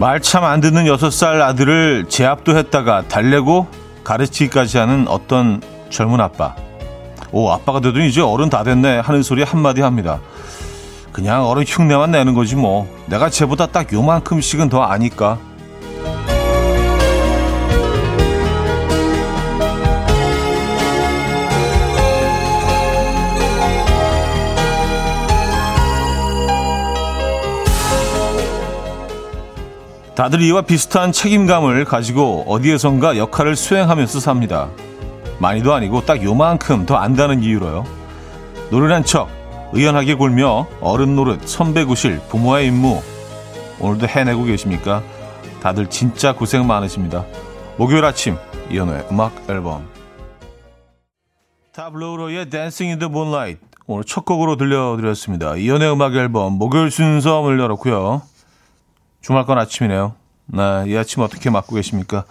말 참 안 듣는 여섯 살 아들을 제압도 했다가 달래고 가르치기까지 하는 어떤 젊은 아빠. 오, 아빠가 되더니 이제 어른 다 됐네 하는 소리 한마디 합니다. 그냥 어른 흉내만 내는 거지 뭐. 내가 쟤보다 딱 요만큼씩은 더 아니까. 다들 이와 비슷한 책임감을 가지고 어디에선가 역할을 수행하면서 삽니다. 많이도 아니고 딱 요만큼 더 안다는 이유로요. 노련한 척, 의연하게 굴며 어른 노릇, 선배 구실, 부모의 임무. 오늘도 해내고 계십니까? 다들 진짜 고생 많으십니다. 목요일 아침 이현우의 음악 앨범 타블로우로의 Dancing in the Moonlight 오늘 첫 곡으로 들려드렸습니다. 이연의 음악 앨범 목요일 순서 문 열었고요. 주말권 아침이네요. 네, 이 아침 어떻게 맞고 계십니까?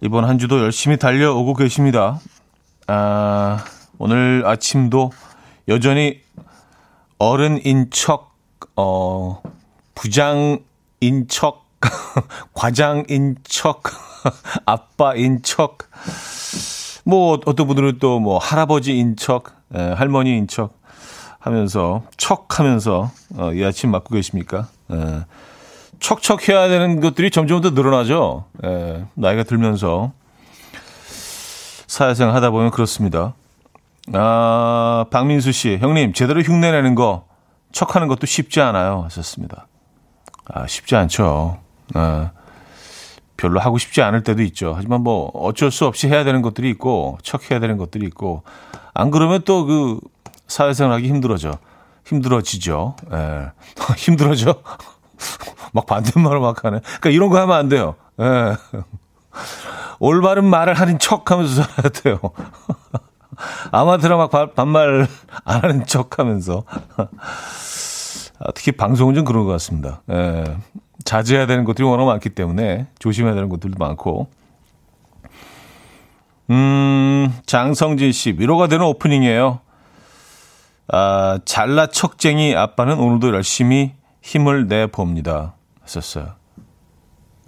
이번 한 주도 열심히 달려오고 계십니다. 아, 오늘 아침도 여전히 어른인 척, 어, 부장인 척, 과장인 척, 아빠인 척, 뭐, 어떤 분들은 또 뭐, 할아버지인 척, 에, 예, 할머니인 척 하면서, 척 하면서, 어, 이 아침 맞고 계십니까? 에. 예. 척척해야 되는 것들이 점점 더 늘어나죠. 예, 나이가 들면서 사회생활 하다 보면 그렇습니다. 아, 박민수 씨, 형님 제대로 흉내내는 거 척하는 것도 쉽지 않아요. 하셨습니다. 아, 쉽지 않죠. 아, 별로 하고 싶지 않을 때도 있죠. 하지만 뭐 어쩔 수 없이 해야 되는 것들이 있고 척해야 되는 것들이 있고 안 그러면 또 그 사회생활 하기 힘들어져. 힘들어지죠. 예. 힘들어져. 막 반대말을 막 하네. 그러니까 이런 거 하면 안 돼요. 예. 올바른 말을 하는 척 하면서 살아야 돼요. 아마트라 막 반말 안 하는 척 하면서. 아, 특히 방송은 좀 그런 것 같습니다. 예. 자제해야 되는 것들이 워낙 많기 때문에 조심해야 되는 것들도 많고. 음, 장성진 씨, 위로가 되는 오프닝이에요. 아, 잘나 척쟁이 아빠는 오늘도 열심히 힘을 내 봅니다. 했었어요.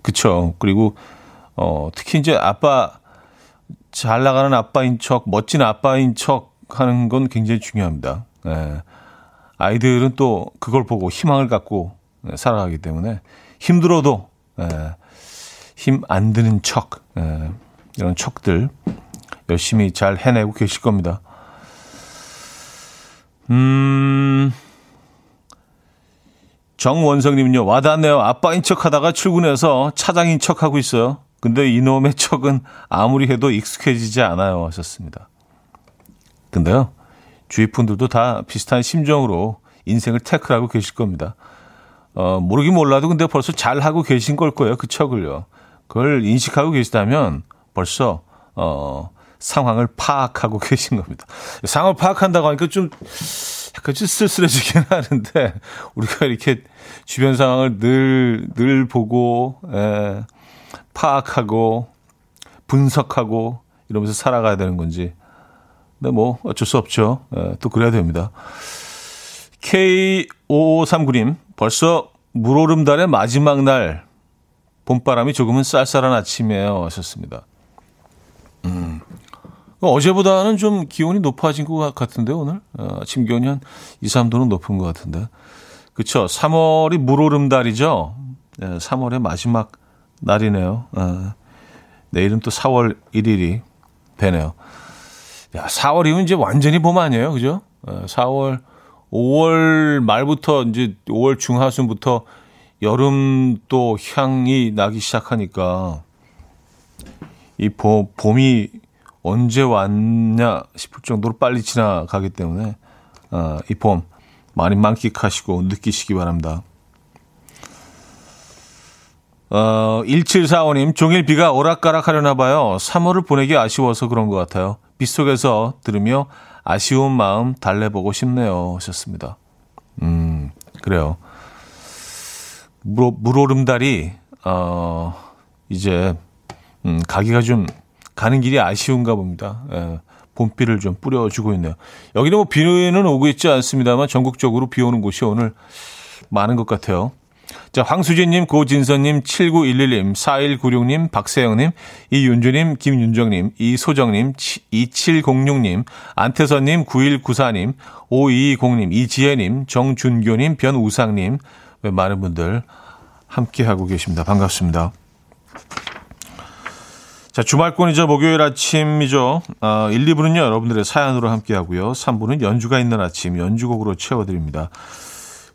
그쵸. 그리고, 어, 특히 이제 아빠, 잘 나가는 아빠인 척, 멋진 아빠인 척 하는 건 굉장히 중요합니다. 예. 아이들은 또 그걸 보고 희망을 갖고 살아가기 때문에 힘들어도, 예. 힘안 드는 척, 예. 이런 척들 열심히 잘 해내고 계실 겁니다. 음, 정원성님은요, 와닿네요. 아빠인 척 하다가 출근해서 차장인 척 하고 있어요. 근데 이놈의 척은 아무리 해도 익숙해지지 않아요. 하셨습니다. 근데요, 주위 분들도 다 비슷한 심정으로 인생을 태클하고 계실 겁니다. 어, 모르긴 몰라도 근데 벌써 잘 하고 계신 걸 거예요. 그 척을요. 그걸 인식하고 계시다면 벌써, 어, 상황을 파악하고 계신 겁니다. 상황을 파악한다고 하니까 좀 약간 좀 쓸쓸해지긴 하는데 우리가 이렇게 주변 상황을 늘, 늘 보고, 에, 파악하고, 분석하고, 이러면서 살아가야 되는 건지. 근데 뭐 어쩔 수 없죠. 에, 또 그래야 됩니다. K5539님, 벌써 물오름 달의 마지막 날, 봄바람이 조금은 쌀쌀한 아침이에요. 하셨습니다. 음, 어제보다는 좀 기온이 높아진 것 같은데 오늘 어, 아침 기온이 한 2, 3도는 높은 것 같은데 그렇죠. 3월이 물오름 달이죠. 네, 3월의 마지막 날이네요. 어, 내일은 또 4월 1일이 되네요. 야, 4월이면 이제 완전히 봄 아니에요, 그죠? 어, 4월, 5월 말부터 이제 5월 중하순부터 여름 또 향이 나기 시작하니까 이 봄, 봄이 언제 왔냐 싶을 정도로 빨리 지나가기 때문에 어, 이봄 많이 만끽하시고 느끼시기 바랍니다. 어, 1745님, 종일 비가 오락가락 하려나 봐요. 3월을 보내기 아쉬워서 그런 것 같아요. 빗속에서 들으며 아쉬운 마음 달래보고 싶네요. 하셨습니다. 음, 그래요. 물, 물오름달이, 어, 이제, 음, 가기가 좀 가는 길이 아쉬운가 봅니다. 예, 봄비를 좀 뿌려주고 있네요. 여기는 뭐 비는 오고 있지 않습니다만 전국적으로 비 오는 곳이 오늘 많은 것 같아요. 자, 황수진님, 고진선님, 7911님, 4196님, 박세영님, 이윤주님, 김윤정님, 이소정님, 2706님, 안태선님, 9194님, 5220님, 이지혜님, 정준교님, 변우상님, 많은 분들 함께하고 계십니다. 반갑습니다. 자, 주말권이죠. 목요일 아침이죠. 아, 1, 2부는요, 여러분들의 사연으로 함께하고요. 3부는 연주가 있는 아침, 연주곡으로 채워드립니다.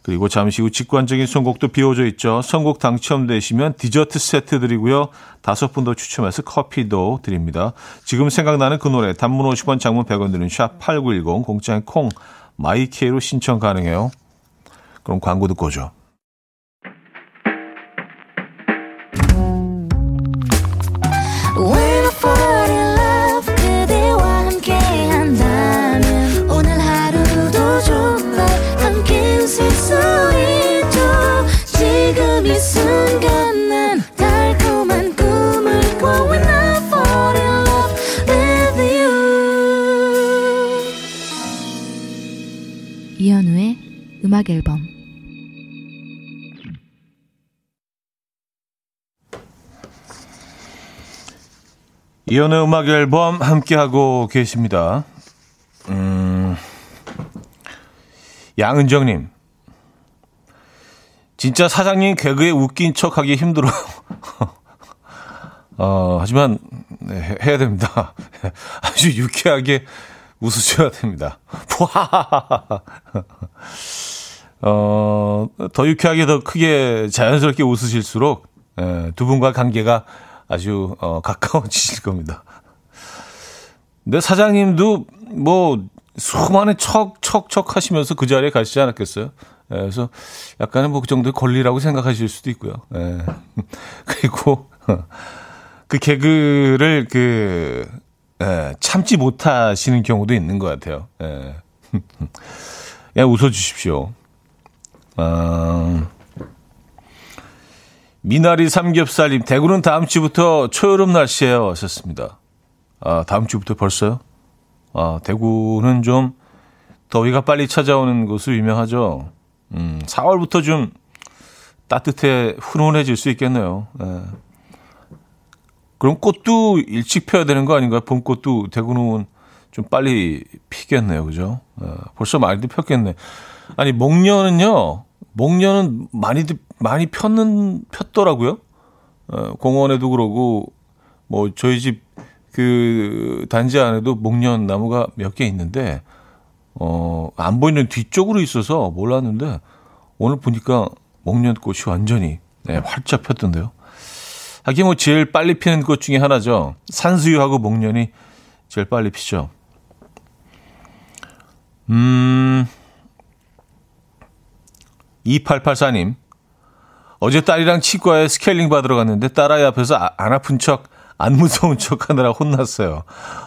그리고 잠시 후 직관적인 선곡도 비워져 있죠. 선곡 당첨되시면 디저트 세트 드리고요. 다섯 분 더 추첨해서 커피도 드립니다. 지금 생각나는 그 노래, 단문 50원, 장문 100원 드는 샵8910, 공짜인 콩, 마이K로 신청 가능해요. 그럼 광고 듣고 오죠. 음악 앨범 이연의 음악 앨범 함께하고 계십니다. 음, 양은정님. 진짜 사장님 개그에 웃긴 척 하기 힘들어. 어, 하지만, 네, 해야 됩니다. 아주 유쾌하게 웃으셔야 됩니다. 어, 더 유쾌하게 더 크게 자연스럽게 웃으실수록 예, 두 분과 관계가 아주 어, 가까워지실 겁니다. 근데 사장님도 뭐 수많은 척척척 하시면서 그 자리에 가시지 않았겠어요? 예, 그래서 약간은 뭐 그 정도의 권리라고 생각하실 수도 있고요. 예. 그리고 그 개그를 그 예, 참지 못하시는 경우도 있는 것 같아요. 예. 그냥 웃어주십시오. 아, 미나리 삼겹살님, 대구는 다음 주부터 초여름 날씨에요 하셨습니다. 아, 다음 주부터 벌써요? 아, 대구는 좀 더위가 빨리 찾아오는 곳으로 유명하죠. 음, 4월부터 좀 따뜻해, 훈훈해질 수 있겠네요. 예. 그럼 꽃도 일찍 펴야 되는 거 아닌가요? 봄꽃도 대구는 좀 빨리 피겠네요. 그죠? 예, 벌써 많이들 폈겠네. 아니, 목련은요, 목련은 많이 많이 폈는 폈더라고요. 어, 공원에도 그러고 뭐 저희 집 그 단지 안에도 목련 나무가 몇 개 있는데 어, 안 보이는 뒤쪽으로 있어서 몰랐는데 오늘 보니까 목련 꽃이 완전히 네, 활짝 폈던데요. 하긴 뭐 제일 빨리 피는 꽃 중에 하나죠. 산수유하고 목련이 제일 빨리 피죠. 음, 2884님. 어제 딸이랑 치과에 스케일링 받으러 갔는데 딸아이 앞에서 아, 안 아픈 척, 안 무서운 척 하느라 혼났어요.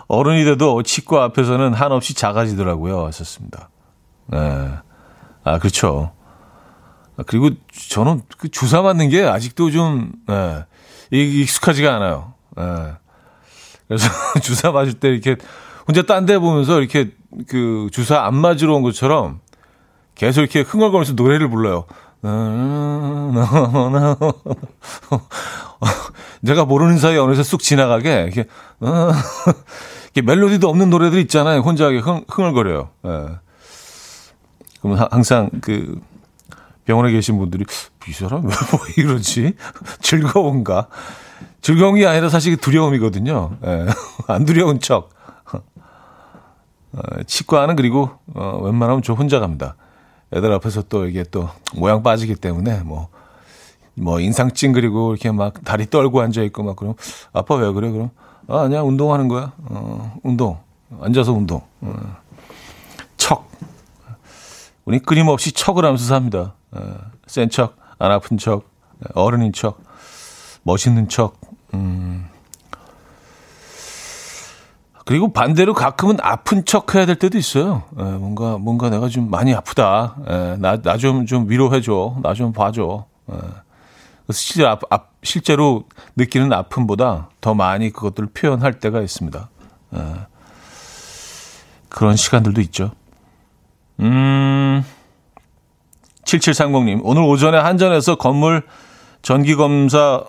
어른이 돼도 치과 앞에서는 한없이 작아지더라고요. 하셨습니다. 네. 아, 그렇죠. 그리고 저는 그 주사 맞는 게 아직도 좀, 네, 익숙하지가 않아요. 네. 그래서 주사 맞을 때 이렇게 혼자 딴 데 보면서 이렇게 그 주사 안 맞으러 온 것처럼 계속 이렇게 흥얼거리면서 노래를 불러요. 내가 모르는 사이에 어느새 쑥 지나가게 이렇게, 이렇게 멜로디도 없는 노래들 있잖아요. 혼자 흥, 흥얼거려요. 예. 그러면 항상 그 병원에 계신 분들이 이 사람 왜 뭐 이러지? 즐거운가? 즐거운 게 아니라 사실 두려움이거든요. 예. 안 두려운 척. 어, 치과는 그리고 어, 웬만하면 저 혼자 갑니다. 애들 앞에서 또 이게 또 모양 빠지기 때문에 뭐, 뭐 인상 찡그리고 이렇게 막 다리 떨고 앉아 있고 막 그럼 아빠 왜 그래? 그럼 아, 아니야 운동하는 거야. 어, 운동. 앉아서 운동. 어. 척. 우리 끊임없이 척을 하면서 삽니다. 어, 센 척, 안 아픈 척, 어른인 척, 멋있는 척. 음. 그리고 반대로 가끔은 아픈 척 해야 될 때도 있어요. 에, 예, 뭔가, 뭔가 내가 좀 많이 아프다. 에, 예, 나, 나 좀, 좀 위로해줘. 나 좀 봐줘. 에. 예. 실제, 아, 아, 실제로 느끼는 아픔보다 더 많이 그것들을 표현할 때가 있습니다. 에. 그런 시간들도 있죠. 음, 7730님, 오늘 오전에 한전에서 건물 전기검사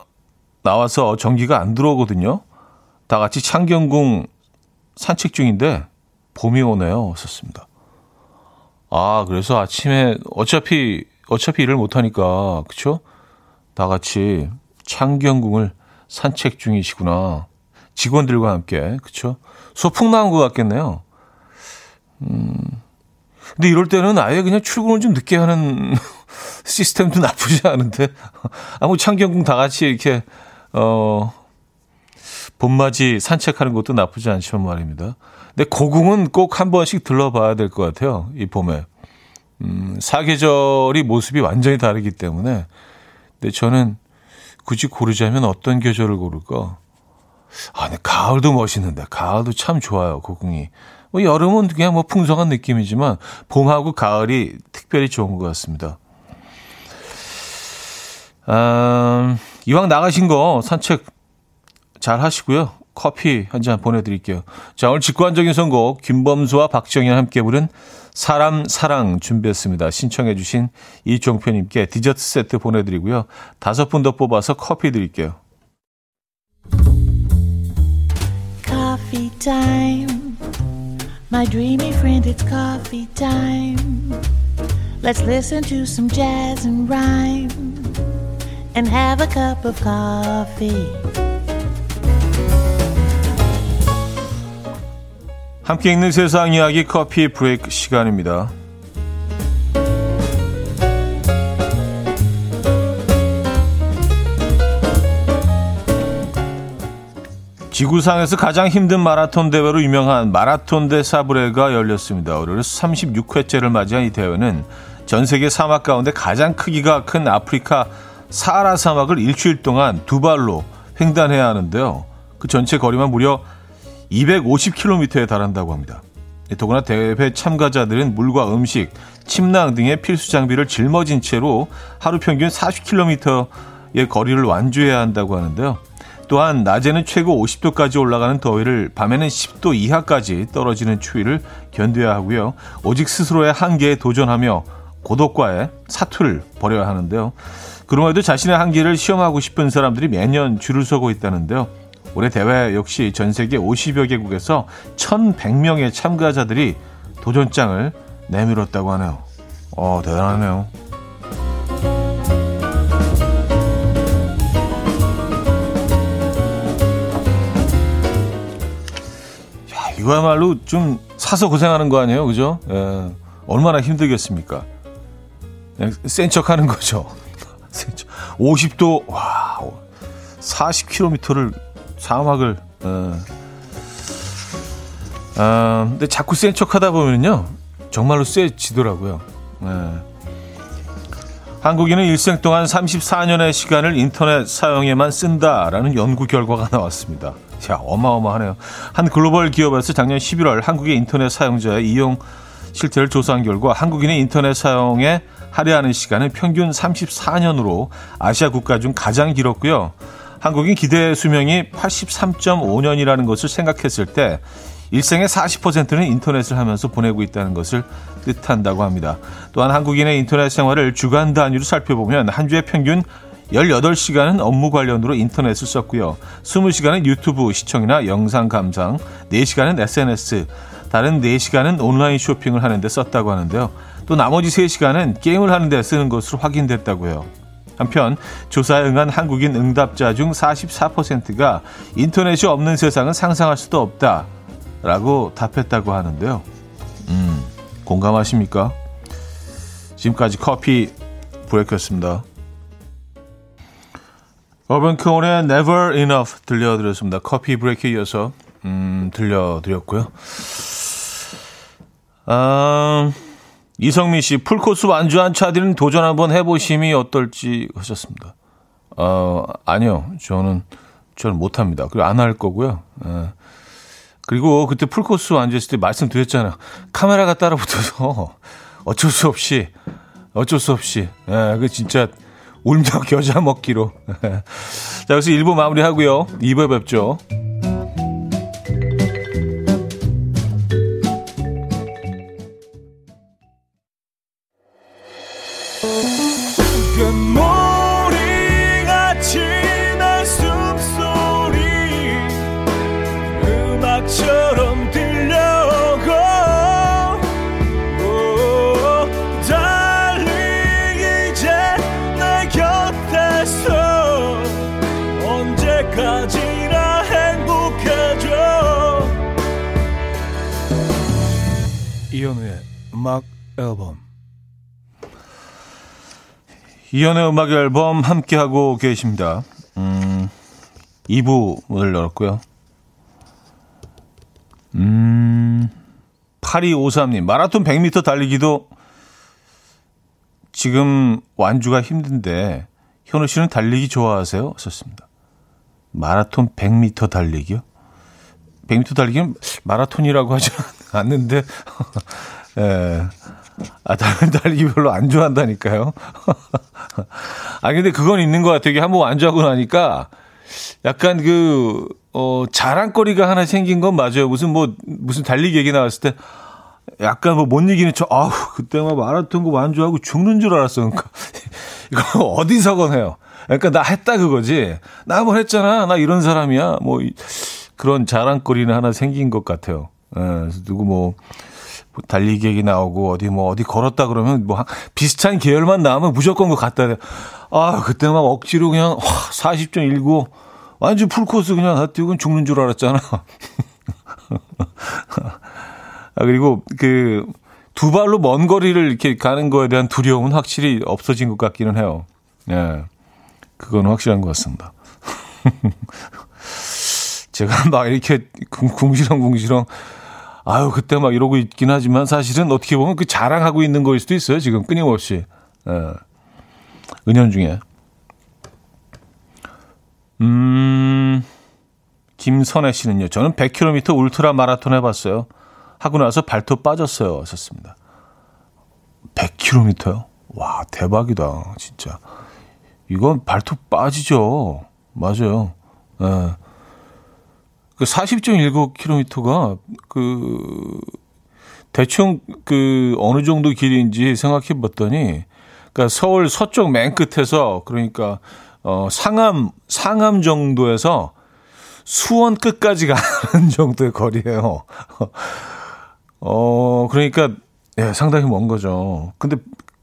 나와서 전기가 안 들어오거든요. 다 같이 창경궁 산책 중인데 봄이 오네요. 썼습니다. 아, 그래서 아침에 어차피, 어차피 일을 못 하니까, 그쵸? 다 같이 창경궁을 산책 중이시구나. 직원들과 함께, 그쵸? 소풍 나온 것 같겠네요. 음, 근데 이럴 때는 아예 그냥 출근을 좀 늦게 하는 시스템도 나쁘지 않은데. 아무 창경궁 다 같이 이렇게, 어, 봄맞이 산책하는 것도 나쁘지 않지만 말입니다. 근데 고궁은 꼭 한 번씩 들러봐야 될 것 같아요. 이 봄에. 음, 사계절이 모습이 완전히 다르기 때문에. 근데 저는 굳이 고르자면 어떤 계절을 고를까? 아, 근데 가을도 멋있는데. 가을도 참 좋아요, 고궁이. 뭐 여름은 그냥 뭐 풍성한 느낌이지만 봄하고 가을이 특별히 좋은 것 같습니다. 아, 이왕 나가신 거 산책 잘 하시고요. 커피 한 잔 보내드릴게요. 자, 오늘 직관적인 선곡 김범수와 박정현 함께 부른 사람 사랑 준비했습니다. 신청해 주신 이종표님께 디저트 세트 보내드리고요. 다섯 분 더 뽑아서 커피 드릴게요. Coffee time. My dreamy friend, it's coffee time. Let's listen to some jazz and rhyme and have a cup of coffee. 함께 읽는 세상 이야기 커피 브레이크 시간입니다. 지구상에서 가장 힘든 마라톤 대회로 유명한 마라톤 대 사브레가 열렸습니다. 올해 36회째를 맞이한 이 대회는 전 세계 사막 가운데 가장 크기가 큰 아프리카 사하라 사막을 일주일 동안 두 발로 횡단해야 하는데요. 그 전체 거리만 무려 250km에 달한다고 합니다. 더구나 대회 참가자들은 물과 음식, 침낭 등의 필수 장비를 짊어진 채로 하루 평균 40km의 거리를 완주해야 한다고 하는데요. 또한 낮에는 최고 50도까지 올라가는 더위를 밤에는 10도 이하까지 떨어지는 추위를 견뎌야 하고요. 오직 스스로의 한계에 도전하며 고독과의 사투를 벌여야 하는데요. 그럼에도 자신의 한계를 시험하고 싶은 사람들이 매년 줄을 서고 있다는데요. 올해 대회 역시 전 세계 50여 개국에서 1,100명의 참가자들이 도전장을 내밀었다고 하네요. 어, 대단하네요. 이거야말로 좀 사서 고생하는 거 아니에요, 그죠? 예, 얼마나 힘들겠습니까? 센 척 하는 거죠. 50도 와 40km를 사막을 예. 아, 근데 자꾸 센 척하다 보면요 정말로 세지더라고요. 예. 한국인은 일생 동안 34년의 시간을 인터넷 사용에만 쓴다라는 연구 결과가 나왔습니다. 자, 어마어마하네요. 한 글로벌 기업에서 작년 11월 한국의 인터넷 사용자의 이용 실태를 조사한 결과 한국인의 인터넷 사용에 할애하는 시간은 평균 34년으로 아시아 국가 중 가장 길었고요. 한국인 기대 수명이 83.5년이라는 것을 생각했을 때 일생의 40%는 인터넷을 하면서 보내고 있다는 것을 뜻한다고 합니다. 또한 한국인의 인터넷 생활을 주간 단위로 살펴보면 한 주에 평균 18시간은 업무 관련으로 인터넷을 썼고요. 20시간은 유튜브 시청이나 영상 감상, 4시간은 SNS, 다른 4시간은 온라인 쇼핑을 하는데 썼다고 하는데요. 또 나머지 3시간은 게임을 하는데 쓰는 것으로 확인됐다고요. 한편 조사에 응한 한국인 응답자 중 44%가 인터넷이 없는 세상은 상상할 수도 없다 라고 답했다고 하는데요. 음, 공감하십니까? 지금까지 커피 브레이크였습니다. 어반 코온의 Never Enough 들려드렸습니다. 커피 브레이크에 이어서 음, 들려드렸고요. 아, 이성민 씨, 풀코스 완주한 차들은 도전 한번 해보심이 어떨지 하셨습니다. 어, 아니요. 저는, 저는 못합니다. 그리고 안 할 거고요. 예. 그리고 그때 풀코스 완주했을 때 말씀드렸잖아요. 카메라가 따라 붙어서 어쩔 수 없이, 어쩔 수 없이, 예, 그 진짜 울며 겨자 먹기로. 자, 여기서 1부 마무리 하고요. 2부에 뵙죠. 이연의 음악 앨범 함께하고 계십니다. 음, 2부 문을 열었고요. 음, 8253님, 마라톤 100m 달리기도 지금 완주가 힘든데, 현우 씨는 달리기 좋아하세요? 썼습니다. 마라톤 100m 달리기요? 100m 달리기는 마라톤이라고 하지 않는데, 예. 아, 다른 달리기 별로 안 좋아한다니까요. 아, 근데 그건 있는 것 같아요. 한번 완주하고 나니까 약간 그, 어, 자랑거리가 하나 생긴 건 맞아요. 무슨 뭐, 무슨 달리기 얘기 나왔을 때 약간 뭐 못 이기는 척, 아우, 그때 막 마라톤 거 완주하고 죽는 줄 알았어. 그러니까 이거 어디서건 해요. 그러니까 나 했다 그거지. 나 한번 했잖아. 나 이런 사람이야. 뭐, 그런 자랑거리는 하나 생긴 것 같아요. 예, 누구 뭐, 뭐 달리기 얘기 나오고 어디 뭐 어디 걸었다 그러면 뭐 비슷한 계열만 나오면 무조건 그거 갖다 대. 아 그때 막 억지로 그냥 와 40.19 완전 풀코스 그냥 다 뛰고 죽는 줄 알았잖아. 아 그리고 그 두 발로 먼 거리를 이렇게 가는 거에 대한 두려움은 확실히 없어진 것 같기는 해요. 예. 그건 확실한 것 같습니다. 제가 막 이렇게 궁시렁궁시렁 아유, 그때 막 이러고 있긴 하지만 사실은 어떻게 보면 그 자랑하고 있는 거일 수도 있어요. 지금 끊임없이. 예. 은연중에. 음, 김선혜 씨는요. 저는 100km 울트라 마라톤 해봤어요. 하고 나서 발톱 빠졌어요. 하셨습니다. 100km요? 와, 대박이다. 진짜. 이건 발톱 빠지죠. 맞아요. 예. 그 40.19km가 그 대충 그 어느 정도 길인지 생각해 봤더니 그러니까 서울 서쪽 맨 끝에서 그러니까 어 상암 상암 정도에서 수원 끝까지 가는 정도의 거리예요. 어 그러니까 예, 상당히 먼 거죠. 근데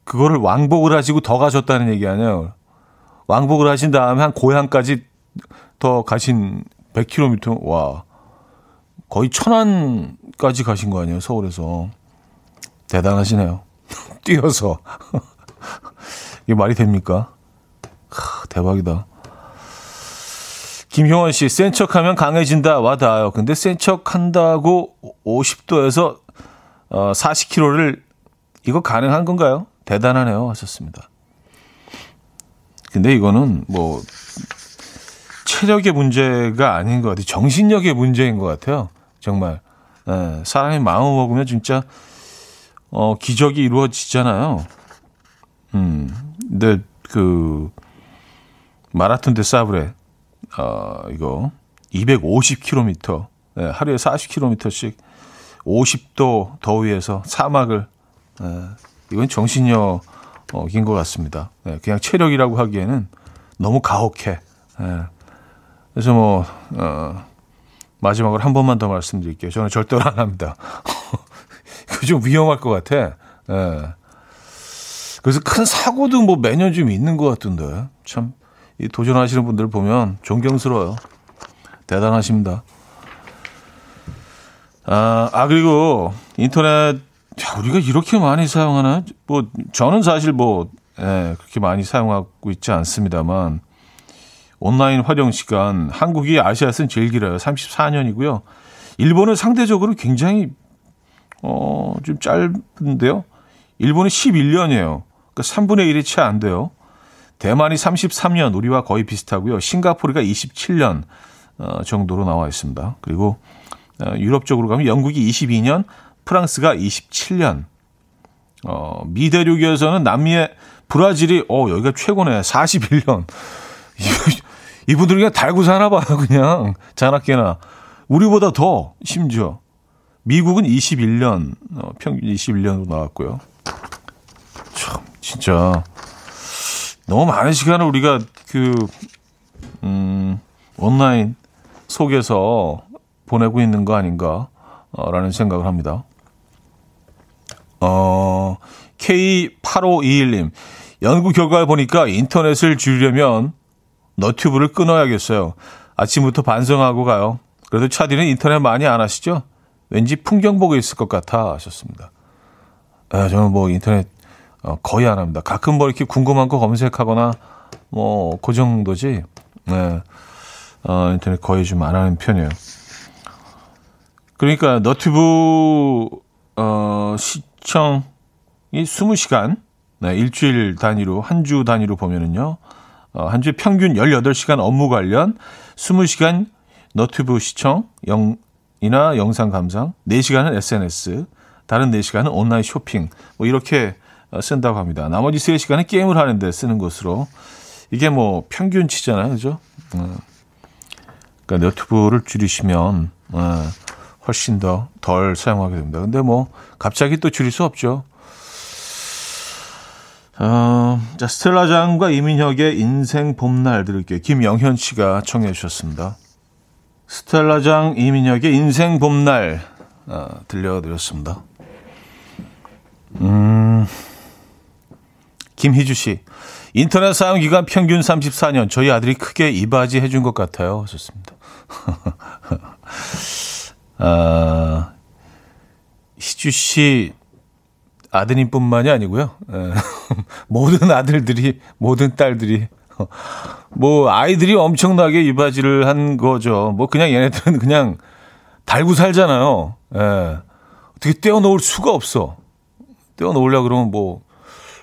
그거를 왕복을 하시고 더 가셨다는 얘기 아니에요. 왕복을 하신 다음에 한 고향까지 더 가신 100km, 와. 거의 천안까지 가신 거 아니에요, 서울에서. 대단하시네요. 뛰어서. 이게 말이 됩니까? 하, 대박이다. 김효원 씨, 센 척하면 강해진다. 와 닿아요. 근데 센 척한다고 50도에서 어, 40km를 이거 가능한 건가요? 대단하네요. 하셨습니다. 근데 이거는 뭐 체력의 문제가 아닌 것 같아요. 정신력의 문제인 것 같아요. 정말. 예, 사람이 마음을 먹으면 진짜, 어, 기적이 이루어지잖아요. 음, 근데 그, 마라톤 데 사브레, 어, 이거, 250km, 예, 하루에 40km씩 50도 더위에서 사막을, 예, 이건 정신력인 것 같습니다. 예, 그냥 체력이라고 하기에는 너무 가혹해. 예. 그래서 뭐, 어, 마지막으로 한 번만 더 말씀드릴게요. 저는 절대로 안 합니다. 그 좀 위험할 것 같아. 예. 그래서 큰 사고도 뭐 매년 좀 있는 것 같던데. 참, 이 도전하시는 분들 보면 존경스러워요. 대단하십니다. 아, 아, 그리고 인터넷, 야, 우리가 이렇게 많이 사용하나? 뭐, 저는 사실 뭐, 예, 그렇게 많이 사용하고 있지 않습니다만, 온라인 활용 시간 한국이 아시아에서는 제일 길어요. 34년이고요. 일본은 상대적으로 굉장히 어, 좀 짧은데요. 일본은 11년이에요. 그러니까 3분의 1이 채 안 돼요. 대만이 33년, 우리와 거의 비슷하고요. 싱가포르가 27년 어, 정도로 나와 있습니다. 그리고 어, 유럽 쪽으로 가면 영국이 22년, 프랑스가 27년. 어, 미 대륙에서는 남미의 브라질이 어, 여기가 최고네. 41년. 이분들 그냥 달고 사나 봐요, 그냥. 자나깨나. 우리보다 더, 심지어. 미국은 21년, 어, 평균 21년으로 나왔고요. 참, 진짜. 너무 많은 시간을 우리가 그, 음, 온라인 속에서 보내고 있는 거 아닌가, 어, 라는 생각을 합니다. 어, K8521님. 연구 결과를 보니까 인터넷을 줄이려면 너튜브를 끊어야겠어요. 아침부터 반성하고 가요. 그래도 차디는 인터넷 많이 안 하시죠? 왠지 풍경 보고 있을 것 같아 하셨습니다. 아, 저는 뭐 인터넷 어, 거의 안 합니다. 가끔 뭐 이렇게 궁금한 거 검색하거나 뭐 그 정도지. 네. 어, 인터넷 거의 좀 안 하는 편이에요. 그러니까 너튜브 어, 시청이 20시간 네, 일주일 단위로 한 주 단위로 보면은요. 어, 한 주에 평균 18시간 업무 관련 20시간 너튜브 시청 영 이나 영상 감상, 4시간은 SNS, 다른 4시간은 온라인 쇼핑. 뭐 이렇게 어, 쓴다고 합니다. 나머지 3시간은 게임을 하는데 쓰는 것으로 이게 뭐 평균치잖아요. 그죠? 어. 그러니까 너튜브를 줄이시면 어, 훨씬 더 덜 사용하게 됩니다. 근데 뭐 갑자기 또 줄일 수 없죠. 어, 자, 스텔라 장과 이민혁의 인생 봄날 들을게요. 김영현 씨가 청해 주셨습니다. 스텔라 장 이민혁의 인생 봄날 어, 들려드렸습니다. 음, 김희주 씨. 인터넷 사용 기간 평균 34년. 저희 아들이 크게 이바지 해준 것 같아요. 좋습니다. 아, 희주 씨 아드님뿐만이 아니고요. 에, 모든 아들들이 모든 딸들이 뭐 아이들이 엄청나게 이 바지를 한 거죠. 뭐 그냥 얘네들은 그냥 달고 살잖아요. 예. 어떻게 떼어놓을 수가 없어. 떼어놓으려 그러면 뭐,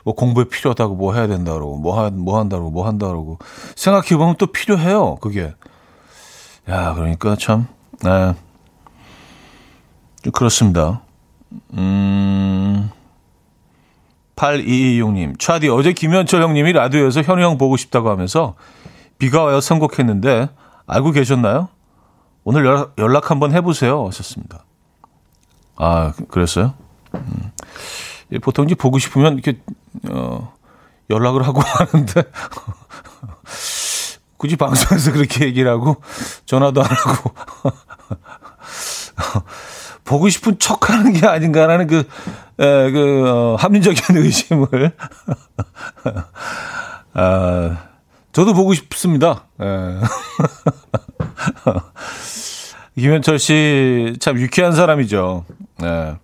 뭐 공부에 필요하다고 뭐 해야 된다 그러고 뭐, 한, 뭐 한다고 뭐 한다 그러고 생각해보면 또 필요해요. 그게. 야, 그러니까 참, 예. 좀 그렇습니다. 음. 8226님, 차디, 어제 김현철 형님이 라디오에서 현우 형 보고 싶다고 하면서 비가 와요 선곡했는데 알고 계셨나요? 오늘 연락, 한번 해보세요. 하셨습니다. 아, 그랬어요? 음. 보통 이제 보고 싶으면 이렇게, 어, 연락을 하고 하는데, 굳이 방송에서 그렇게 얘기를 하고, 전화도 안 하고, 보고 싶은 척 하는 게 아닌가라는 그, 에, 그, 어, 합리적인 의심을, 아, 저도 보고 싶습니다. 예. 김현철 씨 참 유쾌한 사람이죠. 예.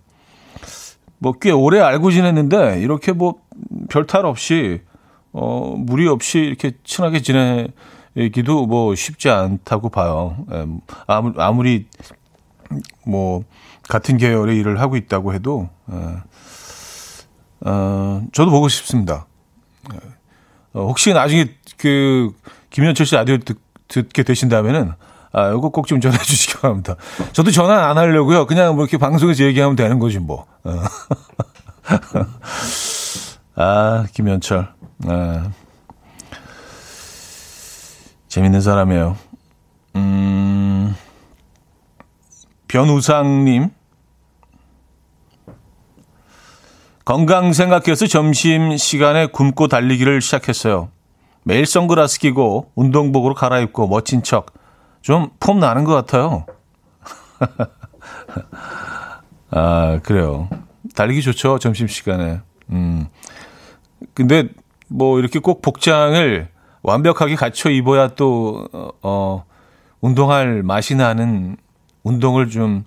뭐꽤 오래 알고 지냈는데 이렇게 뭐 별 탈 없이 어 무리 없이 이렇게 친하게 지내기도 뭐 쉽지 않다고 봐요. 예. 아무 아무리 뭐 같은 계열의 일을 하고 있다고 해도 예. 어 저도 보고 싶습니다. 예. 어, 혹시 나중에 그 김현철 씨 라디오 듣, 듣게 되신다면은 아, 이거 꼭 좀 전해 주시기 바랍니다. 저도 전화 안 하려고요. 그냥 뭐 이렇게 방송에서 얘기하면 되는 거지 뭐. 어. 아, 김현철. 아. 재밌는 사람이에요. 음, 변우상님. 건강 생각해서 점심 시간에 굶고 달리기를 시작했어요. 매일 선글라스 끼고 운동복으로 갈아입고 멋진 척. 좀 폼 나는 것 같아요. 아, 그래요. 달리기 좋죠. 점심 시간에. 음. 근데 뭐 이렇게 꼭 복장을 완벽하게 갖춰 입어야 또, 어, 어 운동할 맛이 나는 운동을 좀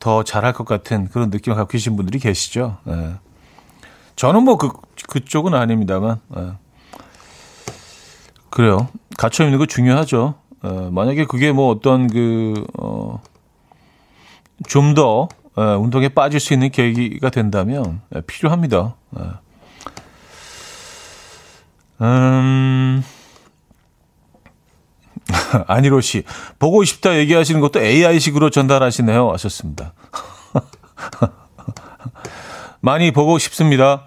더 잘할 것 같은 그런 느낌을 갖고 계신 분들이 계시죠. 예. 저는 뭐 그, 그쪽은 아닙니다만. 예. 그래요. 갖춰 입는 거 중요하죠. 어, 만약에 그게 뭐 어떤 그, 어, 좀더 어, 운동에 빠질 수 있는 계기가 된다면 예, 필요합니다. 예. 음, 아니로 씨, 보고 싶다 얘기하시는 것도 AI식으로 전달하시네요. 하셨습니다. 많이 보고 싶습니다.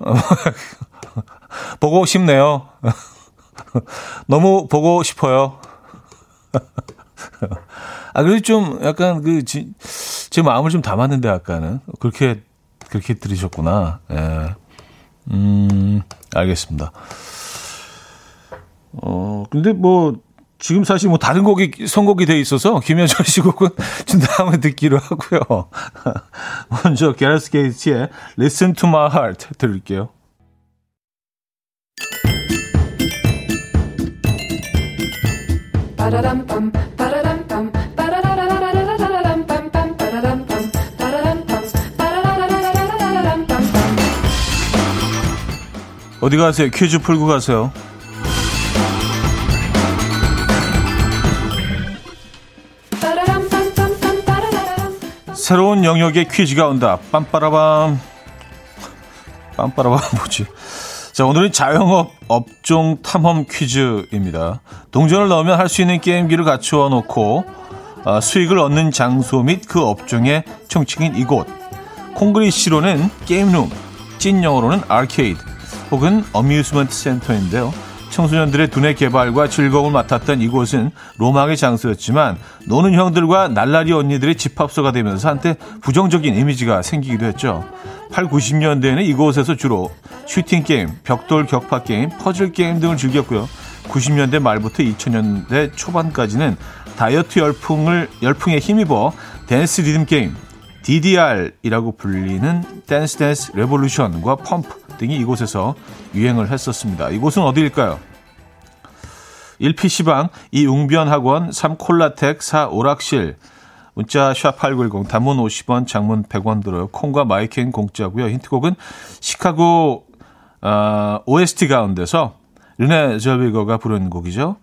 보고 싶네요. 너무 보고 싶어요. 아, 그래도 좀 약간 그, 지, 제 마음을 좀 담았는데, 아까는. 그렇게, 그렇게 들으셨구나. 예. 음, 알겠습니다. 어, 근데 뭐, 지금 사실 뭐 다른 곡이 선곡이 돼 있어서 김현철 씨 곡은 좀 다음에 듣기로 하고요. 먼저 게러스 게이츠의 Listen to My Heart 들을게요. 어디 가세요? 퀴즈 풀고 가세요. 새로운 영역의 퀴즈가 온다. 빰빠라밤. 빰빠라밤 뭐지? 자, 오늘은 자영업 업종 탐험 퀴즈입니다. 동전을 넣으면 할 수 있는 게임기를 갖추어 놓고 어, 수익을 얻는 장소 및 그 업종의 총칭인 이곳. 콩글리시로는 game room, 찐 영어로는 arcade 혹은 amusement center인데요. 청소년들의 두뇌 개발과 즐거움을 맡았던 이곳은 로망의 장소였지만 노는 형들과 날라리 언니들의 집합소가 되면서 한때 부정적인 이미지가 생기기도 했죠. 8, 90년대에는 이곳에서 주로 슈팅 게임, 벽돌 격파 게임, 퍼즐 게임 등을 즐겼고요. 90년대 말부터 2000년대 초반까지는 다이어트 열풍을 열풍에 힘입어 댄스 리듬 게임, DDR이라고 불리는 댄스 댄스 레볼루션과 펌프 등이 이곳에서 유행을 했었습니다. 이곳은 어디일까요? 1 PC방, 2 웅변학원, 3 콜라텍, 4 오락실, 문자 샵8910 단문 50원, 장문 100원 들어요. 콩과 마이K 공짜고요. 힌트곡은 시카고 어, OST 가운데서 르네 젤비거가 부른 곡이죠.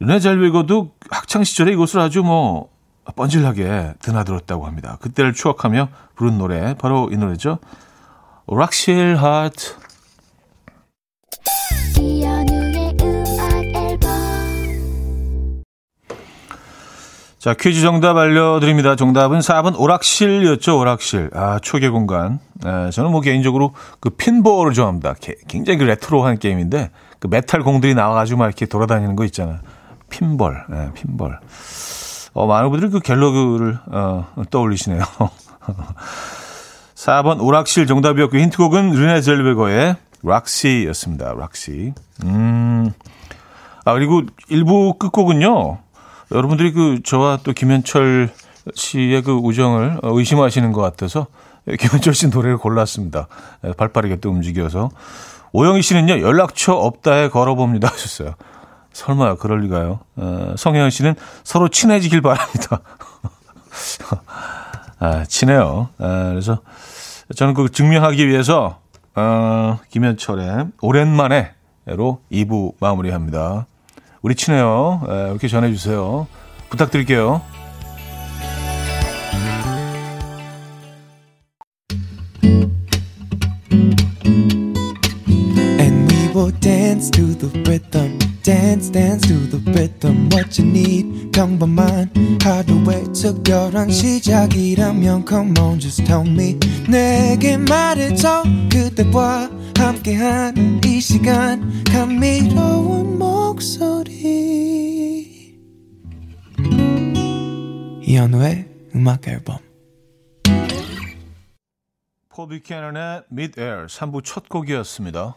르네 젤비거도 학창 시절에 이곳을 아주 뭐 뻔질하게 드나들었다고 합니다. 그때를 추억하며 부른 노래 바로 이 노래죠. 락실 하트 자, 퀴즈 정답 알려드립니다. 정답은 4번 오락실이었죠, 오락실. 아, 초계 공간. 에, 저는 뭐 개인적으로 그 핀볼을 좋아합니다. 게, 굉장히 그 레트로한 게임인데, 그 메탈 공들이 나와가지고 막 이렇게 돌아다니는 거 있잖아요. 핀볼, 에, 핀볼. 어, 많은 분들이 그 갤러그를, 어, 떠올리시네요. 4번 오락실 정답이었고, 힌트곡은 르네 젤베거의 락시였습니다. 락시. 음. 아, 그리고 일부 끝곡은요. 여러분들이 그 저와 또 김현철 씨의 그 우정을 의심하시는 것 같아서 김현철 씨 노래를 골랐습니다. 예, 발빠르게 또 움직여서. 오영희 씨는요, 연락처 없다에 걸어봅니다 하셨어요. 설마 그럴 리가요. 어, 성현 씨는 서로 친해지길 바랍니다. 아, 친해요. 아, 그래서 저는 그 증명하기 위해서 어, 김현철의 오랜만에로 2부 마무리합니다. 우리 친해요. 에, 이렇게 전해주세요. 부탁드릴게요. dance to the rhythm dance dance to the rhythm what you need. 평범한 하루의 특별한 시작이라면 come on just tell me. 내게 말해줘 그대와 함께한 이 시간. 감미로운 목소리. 이현우의 음악 앨범. 폴 뷰캐넌의 Mid Air 3부 첫 곡이었습니다.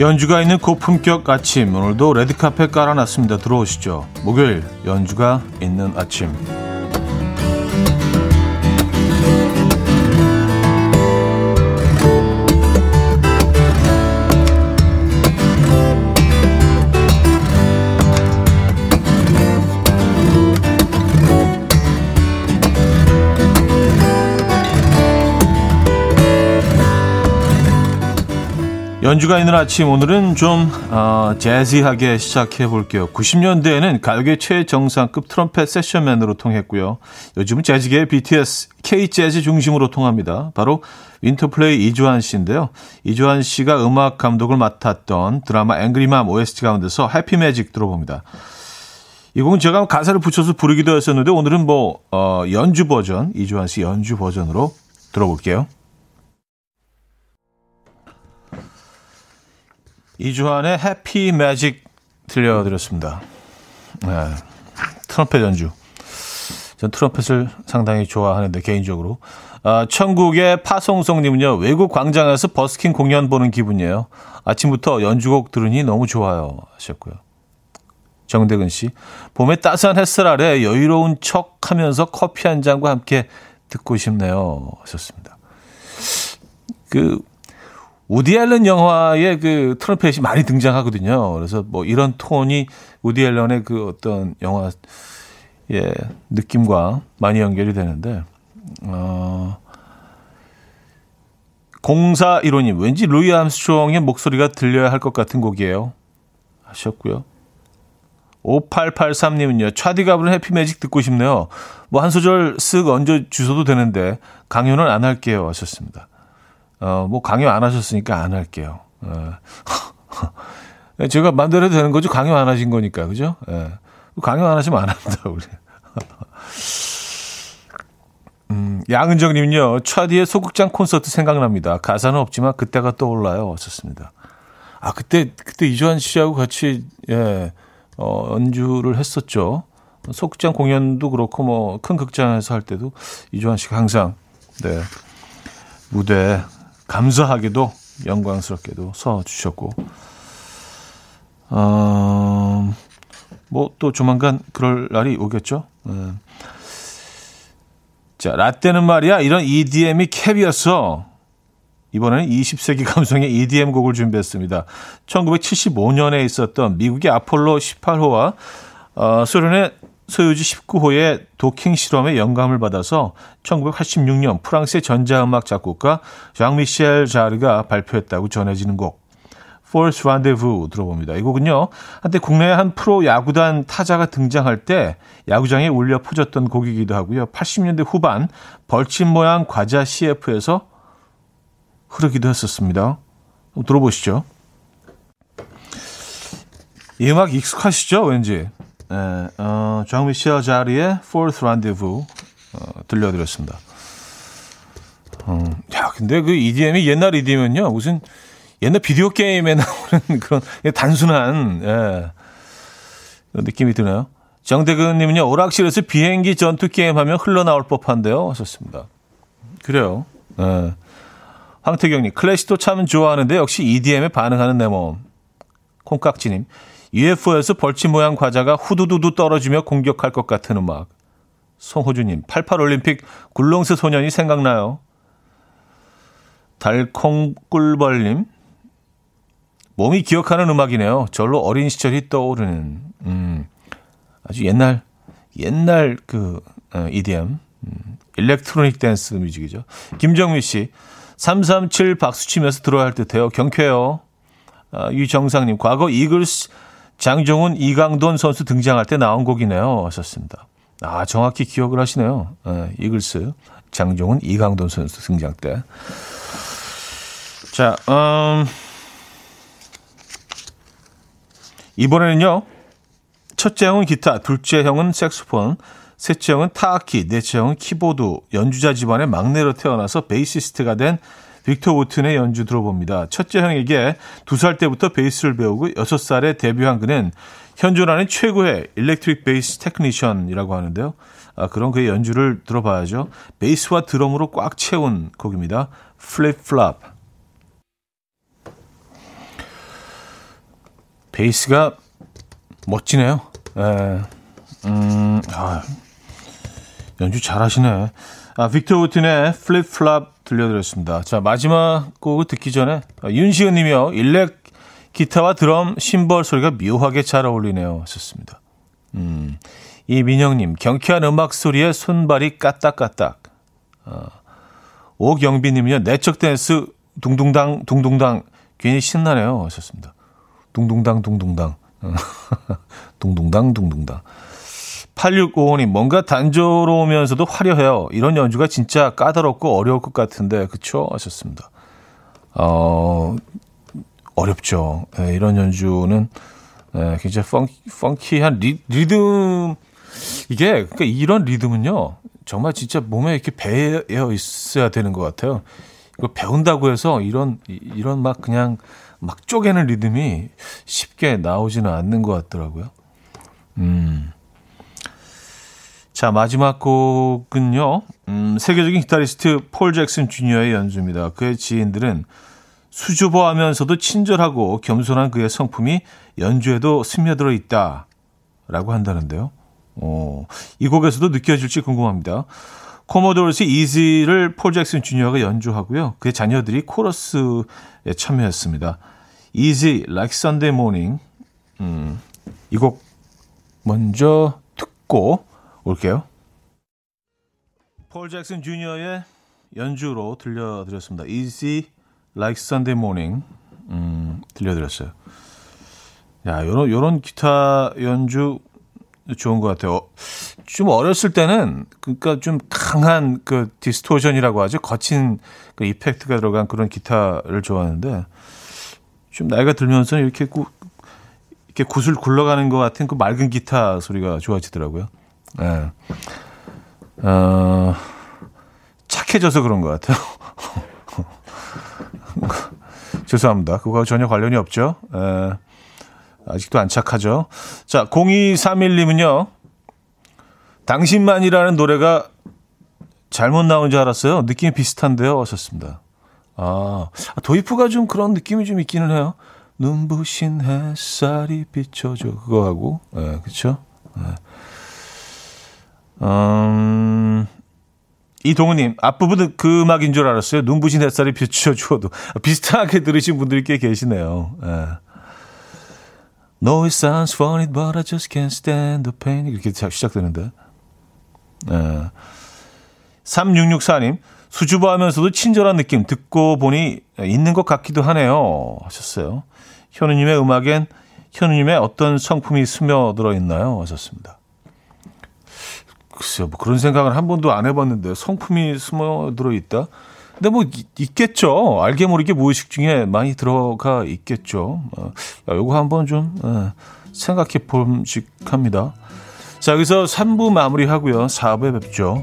연주가 있는 고품격 아침 오늘도 레드카펫 깔아놨습니다. 들어오시죠. 목요일 연주가 있는 아침 연주가 있는 아침 오늘은 좀 어, 재즈하게 시작해 볼게요. 90년대에는 가요계 최정상급 트럼펫 세션맨으로 통했고요. 요즘은 재즈계의 BTS, K-재즈 중심으로 통합니다. 바로 윈터플레이 이주환 씨인데요. 이주환 씨가 음악 감독을 맡았던 드라마 앵그리맘 OST 가운데서 Happy Magic 들어봅니다. 이 곡은 제가 가사를 붙여서 부르기도 했었는데 오늘은 뭐 어, 연주 버전, 이주환 씨 연주 버전으로 들어볼게요. 이주환의 해피 매직 들려드렸습니다. 네, 트럼펫 연주. 전 트럼펫을 상당히 좋아하는데 개인적으로. 아, 천국의 파송성님은요. 외국 광장에서 버스킹 공연 보는 기분이에요. 아침부터 연주곡 들으니 너무 좋아요 하셨고요. 정대근 씨. 봄에 따스한 햇살 아래 여유로운 척 하면서 커피 한 잔과 함께 듣고 싶네요 하셨습니다. 그 우디 앨런 영화에 그 트럼펫이 많이 등장하거든요. 그래서 뭐 이런 톤이 우디 앨런의 그 어떤 영화 의 느낌과 많이 연결이 되는데 어 공사 1호님 왠지 루이 암스트롱의 목소리가 들려야 할 것 같은 곡이에요. 하셨고요. 5883님은요. 차디가 부른 해피매직 듣고 싶네요. 뭐 한 소절 쓱 얹어 주셔도 되는데 강요는 안 할게요. 하셨습니다. 어, 뭐 강요 안 하셨으니까 안 할게요. 어. 제가 만들어도 되는 거죠. 강요 안 하신 거니까. 그죠? 예. 강요 안 하시면 안 합니다, 우리. 음, 양은정 님은요. 차디의 소극장 콘서트 생각납니다. 가사는 없지만 그때가 떠올라요. 왔었습니다. 아, 그때 그때 이주환 씨하고 같이 예. 어, 연주를 했었죠. 소극장 공연도 그렇고 뭐 큰 극장에서 할 때도 이주환 씨가 항상 네. 무대 감사하게도 영광스럽게도 서 주셨고 어, 뭐또 조만간 그럴 날이 오겠죠. 네. 자, 라떼는 말이야 이런 EDM이 캡이었어. 이번에는 20세기 감성의 EDM 곡을 준비했습니다. 1975년에 있었던 미국의 아폴로 18호와 어, 소련의 소유주 19호의 도킹 실험에 영감을 받아서 1986년 프랑스의 전자음악 작곡가 장미셸 자르가 발표했다고 전해지는 곡 Force Rendezvous 들어봅니다. 이 곡은요. 한때 국내의 한 프로 야구단 타자가 등장할 때 야구장에 울려 퍼졌던 곡이기도 하고요. 80년대 후반 벌침 모양 과자 CF에서 흐르기도 했었습니다. 들어보시죠. 이 음악 익숙하시죠? 왠지. 네, 어, 장미셸 자리의 Fourth Rendezvous 어, 들려드렸습니다. 어, 야, 근데 그 EDM이 옛날 EDM은요, 무슨 옛날 비디오 게임에 나오는 그런 단순한 예, 느낌이 드나요? 정대근님은요, 오락실에서 비행기 전투 게임 하면 흘러나올 법한데요, 하셨습니다. 그래요. 예. 황태경님, 클래식도 참 좋아하는데 역시 EDM에 반응하는 내 몸. 콩깍지님, UFO에서 벌침 모양 과자가 후두두두 떨어지며 공격할 것 같은 음악. 송호주님, 88올림픽 굴렁쇠 소년이 생각나요. 달콩 꿀벌님, 몸이 기억하는 음악이네요. 절로 어린 시절이 떠오르는 음, 아주 옛날 옛날 그 어, EDM 음, electronic dance music이죠. 김정미 씨 337 박수 치면서 들어야 할 듯해요. 경쾌해요. 아, 유정상님 과거 이글스 장종훈 이강돈 선수 등장할 때 나온 곡이네요. 하셨습니다. 아 정확히 기억을 하시네요. 네, 이글스 장종훈 이강돈 선수 등장 때. 자, 음, 이번에는요. 첫째 형은 기타, 둘째 형은 색소폰, 셋째 형은 타악기, 넷째 형은 키보드, 연주자 집안의 막내로 태어나서 베이시스트가 된 빅터 우튼의 연주 들어봅니다. 첫째 형에게 두 살 때부터 베이스를 배우고 여섯 살에 데뷔한 그는 현존하는 최고의 electric 베이스 technician이라고 하는데요. 아, 그런 그의 연주를 들어봐야죠. 베이스와 드럼으로 꽉 채운 곡입니다. Flip Flop. 베이스가 멋지네요. 에, 음, 아, 연주 잘하시네. 아, 빅터 우튼의 Flip Flop 들려드렸습니다. 자, 마지막 곡을 듣기 전에 아, 윤시은 님이요. 일렉 기타와 드럼, 심벌 소리가 묘하게 잘 어울리네요. 하셨습니다. 음, 이민영 님, 경쾌한 음악 소리에 손발이 까딱까딱. 아, 오경비님은요, 내적 댄스, 둥둥당, 둥둥당, 괜히 신나네요. 하셨습니다. 둥둥당, 둥둥당. 둥둥당, 둥둥당. 8655님, 뭔가 단조로우면서도 화려해요. 이런 연주가 진짜 까다롭고 어려울 것 같은데, 그쵸? 하셨습니다. 어, 어렵죠. 네, 이런 연주는 네, 굉장히 펑키, 펑키한 리, 리듬 이게 그러니까 이런 리듬은요 정말 진짜 몸에 이렇게 배어 있어야 되는 것 같아요. 이거 배운다고 해서 이런 이런 막 그냥 막 쪼개는 리듬이 쉽게 나오지는 않는 것 같더라고요. 음. 자, 마지막 곡은요, 음, 세계적인 기타리스트 폴 잭슨 주니어의 연주입니다. 그의 지인들은 수줍어하면서도 친절하고 겸손한 그의 성품이 연주에도 스며들어 있다. 라고 한다는데요. 어, 이 곡에서도 느껴질지 궁금합니다. 코모도르스 이지를 폴 잭슨 주니어가 연주하고요. 그의 자녀들이 코러스에 참여했습니다. Easy Like Sunday Morning. 음, 이 곡 먼저 듣고 올게요. 폴 잭슨 주니어의 연주로 들려드렸습니다. Easy Like Sunday Morning 음, 들려드렸어요. 야, 요런 요런 기타 연주 좋은 것 같아요. 좀 어렸을 때는 그러니까 좀 강한 그 distortion이라고 하죠. 거친 그 effect가 들어간 그런 기타를 좋아하는데 좀 나이가 들면서 이렇게 구, 이렇게 구슬 굴러가는 것 같은 그 맑은 기타 소리가 좋아지더라고요. 예. 네. 어, 착해져서 그런 것 같아요. 죄송합니다. 그거 전혀 관련이 없죠. 에, 아직도 안 착하죠. 자, 0231님은요. 당신만이라는 노래가 잘못 나온 줄 알았어요. 느낌이 비슷한데요. 하셨습니다. 아, 도이프가 좀 그런 느낌이 좀 있기는 해요. 눈부신 햇살이 비춰줘. 그거하고. 예, 그쵸? 예. 음, 이동우님, 앞부분은 그 음악인 줄 알았어요. 눈부신 햇살이 비춰주어도. 비슷하게 들으신 분들이 꽤 계시네요. 예. No, it sounds funny, but I just can't stand the pain. 이렇게 시작되는데. 예. 3664님, 수줍어하면서도 친절한 느낌 듣고 보니 있는 것 같기도 하네요. 하셨어요. 현우님의 음악엔 현우님의 어떤 성품이 스며들어 있나요? 하셨습니다. 글쎄요, 뭐 그런 생각을 한 번도 안 해봤는데 성품이 숨어들어 있다. 근데 뭐 있겠죠. 알게 모르게 무의식 중에 많이 들어가 있겠죠. 어, 요거 한번 좀 어, 생각해 봄직합니다. 자, 여기서 3부 마무리하고요. 4부에 뵙죠.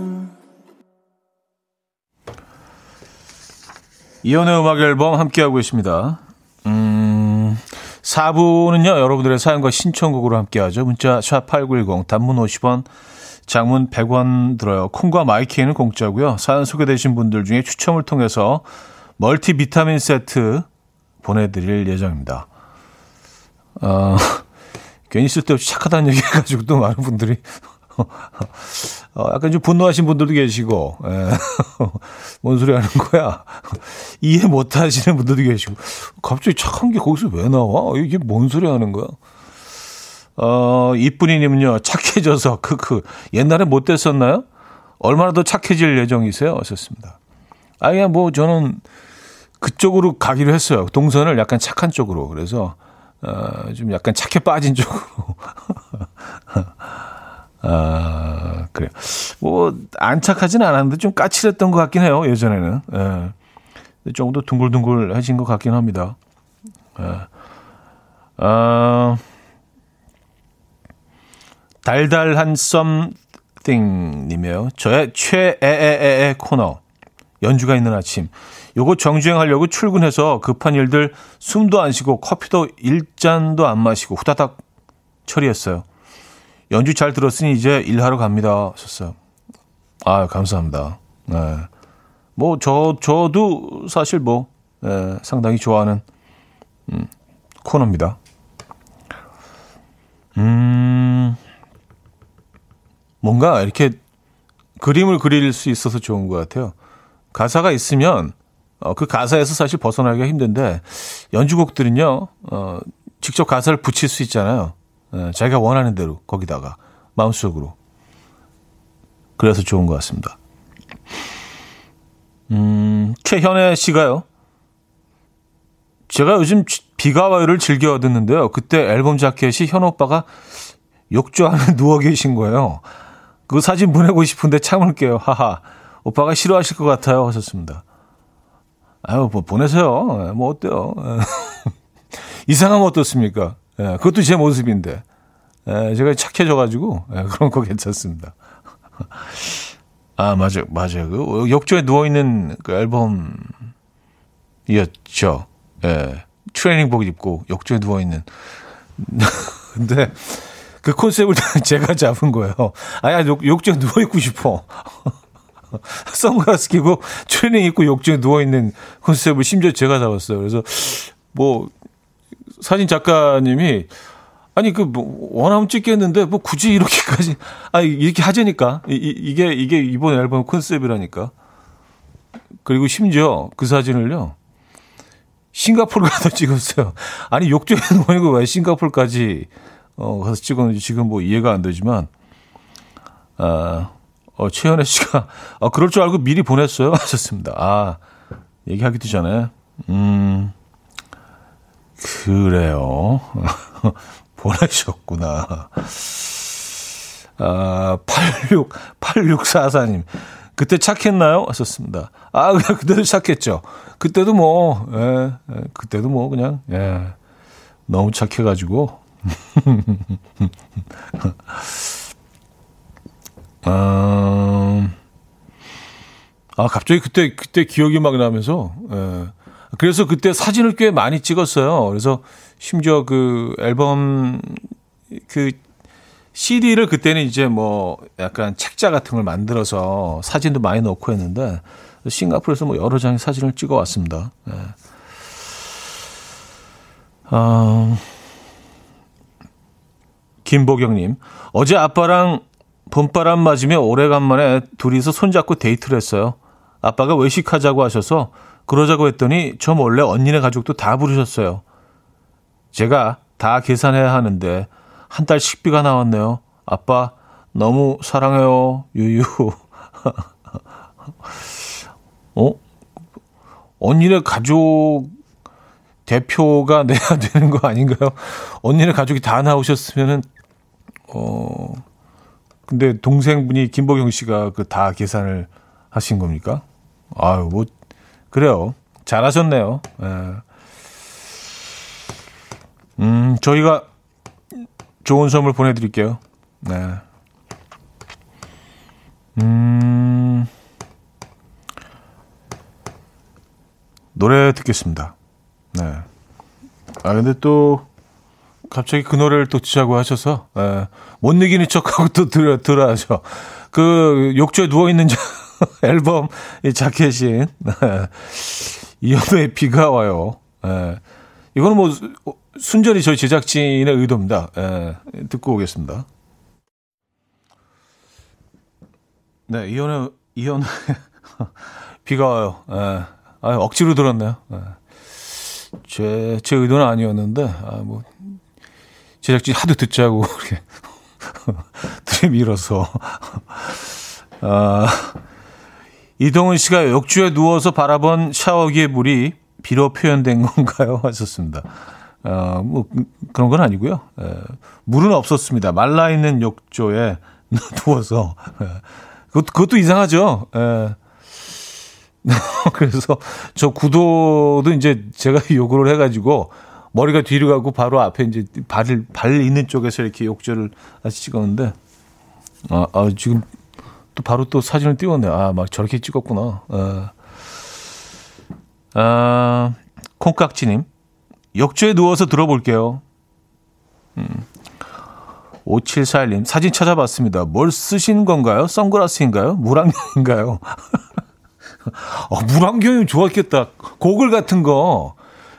이연의 음악 앨범 함께하고 있습니다. 음, 4부는요, 여러분들의 사연과 신청곡으로 함께하죠. 문자 샵8910, 단문 50원, 장문 100원 들어요. 콩과 마이키에는 공짜고요. 사연 소개되신 분들 중에 추첨을 통해서 멀티 비타민 세트 보내드릴 예정입니다. 어, 괜히 쓸데없이 착하다는 얘기 해가지고 또 많은 분들이 어, 약간 좀 분노하신 분들도 계시고, 예. 뭔 소리 하는 거야? 이해 못 하시는 분들도 계시고, 갑자기 착한 게 거기서 왜 나와? 이게 뭔 소리 하는 거야? 어, 이쁜이님은요, 착해져서, 크크. 옛날에 못 됐었나요? 얼마나 더 착해질 예정이세요? 하셨습니다. 아예 뭐, 저는 그쪽으로 가기로 했어요. 동선을 약간 착한 쪽으로. 그래서, 어, 좀 약간 착해 빠진 쪽으로. 아, 그래요. 뭐, 안착하진 않았는데 좀 까칠했던 것 같긴 해요, 예전에는. 예. 조금 더 둥글둥글해진 것 같긴 합니다. 예. 아, 달달한 썸띵 님이에요. 저의 최애애애애 코너. 연주가 있는 아침. 요거 정주행하려고 출근해서 급한 일들 숨도 안 쉬고 커피도 일잔도 안 마시고 후다닥 처리했어요. 연주 잘 들었으니 이제 일하러 갑니다. 하셨어요. 아, 감사합니다. 네. 뭐, 저, 저도 사실 뭐, 네, 상당히 좋아하는, 음, 코너입니다. 음, 뭔가 이렇게 그림을 그릴 수 있어서 좋은 것 같아요. 가사가 있으면, 어, 그 가사에서 사실 벗어나기가 힘든데, 연주곡들은요, 어, 직접 가사를 붙일 수 있잖아요. 예, 자기가 원하는 대로 거기다가 마음속으로 그래서 좋은 것 같습니다. 음, 최현애 씨가요. 제가 요즘 비가 와요를 즐겨 듣는데요. 그때 앨범 자켓이 현 오빠가 욕조 안에 누워 계신 거예요. 그 사진 보내고 싶은데 참을게요. 하하. 오빠가 싫어하실 것 같아요. 하셨습니다. 아유, 뭐 보내세요. 예, 뭐 어때요? 이상하면 어떻습니까? 예, 그것도 제 모습인데. 예, 제가 착해져가지고, 예, 그런 거 괜찮습니다. 아, 맞아요. 맞아요. 그 욕조에 누워 있는 그 앨범이었죠. 예. 트레이닝복 입고 욕조에 누워 있는. 근데 그 컨셉을 제가 잡은 거예요. 아야, 욕, 욕조에 누워 있고 싶어. 선글라스 끼고 트레이닝 입고 욕조에 누워 있는 컨셉을 심지어 제가 잡았어요. 그래서 뭐 사진 작가님이 아니 그 뭐 원하면 찍겠는데 뭐 굳이 이렇게까지 아 이렇게 하자니까. 이, 이게 이게 이번 앨범 컨셉이라니까. 그리고 심지어 그 사진을요 싱가포르 가서 찍었어요. 아니 욕조에 누워있고 왜 싱가포르까지 어 가서 찍었는지 지금 뭐 이해가 안 되지만 아 어, 최현애 씨가 아 그럴 줄 알고 미리 보냈어요? 하셨습니다. 아 얘기하기도 전에. 음 그래요. 보내셨구나. 아, 86, 8644님. 그때 착했나요? 하셨습니다. 아, 그때도 착했죠. 그때도 뭐, 예, 예, 그때도 뭐, 그냥, 예, 너무 착해가지고. 아, 아, 갑자기 그때, 그때 기억이 막 나면서, 예. 그래서 그때 사진을 꽤 많이 찍었어요. 그래서 심지어 그 앨범 그 CD를 그때는 이제 뭐 약간 책자 같은 걸 만들어서 사진도 많이 넣고 했는데 싱가포르에서 뭐 여러 장의 사진을 찍어 왔습니다. 네. 어, 김보경님, 어제 아빠랑 봄바람 맞으며 오래간만에 둘이서 손잡고 데이트를 했어요. 아빠가 외식하자고 하셔서 그러자고 했더니 저 몰래 언니네 가족도 다 부르셨어요. 제가 다 계산해야 하는데 한 달 식비가 나왔네요. 아빠 너무 사랑해요. 유유. 어? 언니네 가족 대표가 내야 되는 거 아닌가요? 언니네 가족이 다 나오셨으면은 어 근데 동생분이 김보경 씨가 그 다 계산을 하신 겁니까? 아유 뭐 그래요. 잘하셨네요. 예. 음, 저희가 좋은 선물 보내드릴게요. 네. 음, 노래 듣겠습니다. 네. 아, 근데 또, 갑자기 그 노래를 또 치자고 하셔서, 예, 못 이기는 척하고 또 들어, 들어야죠. 그, 욕조에 누워있는 앨범 이 자켓인, 네. 이현우의 비가 와요. 예. 이거는 뭐, 순전히 저희 제작진의 의도입니다. 예, 듣고 오겠습니다. 네, 이현우, 이현우, 비가 와요. 예. 아, 억지로 들었네요. 예. 제, 제 의도는 아니었는데, 아, 뭐, 제작진 하도 듣자고, 이렇게, 들이밀어서. 아, 이동훈 씨가 욕조에 누워서 바라본 샤워기의 물이 비로 표현된 건가요? 하셨습니다. 어, 뭐, 그런 건 아니고요. 에, 물은 없었습니다. 말라있는 욕조에 누워서. 에, 그것, 그것도 이상하죠. 에. 그래서 저 구도도 이제 제가 요구를 해가지고 머리가 뒤로 가고 바로 앞에 이제 발을, 발 있는 쪽에서 이렇게 욕조를 찍었는데, 아, 아 지금 또 바로 또 사진을 띄웠네. 아, 막 저렇게 찍었구나. 아, 아 콩깍지님. 욕조에 누워서 들어볼게요. 음. 5741님, 사진 찾아봤습니다. 뭘 쓰신 건가요? 선글라스인가요? 물안경인가요? 어, 물안경이 좋았겠다. 고글 같은 거,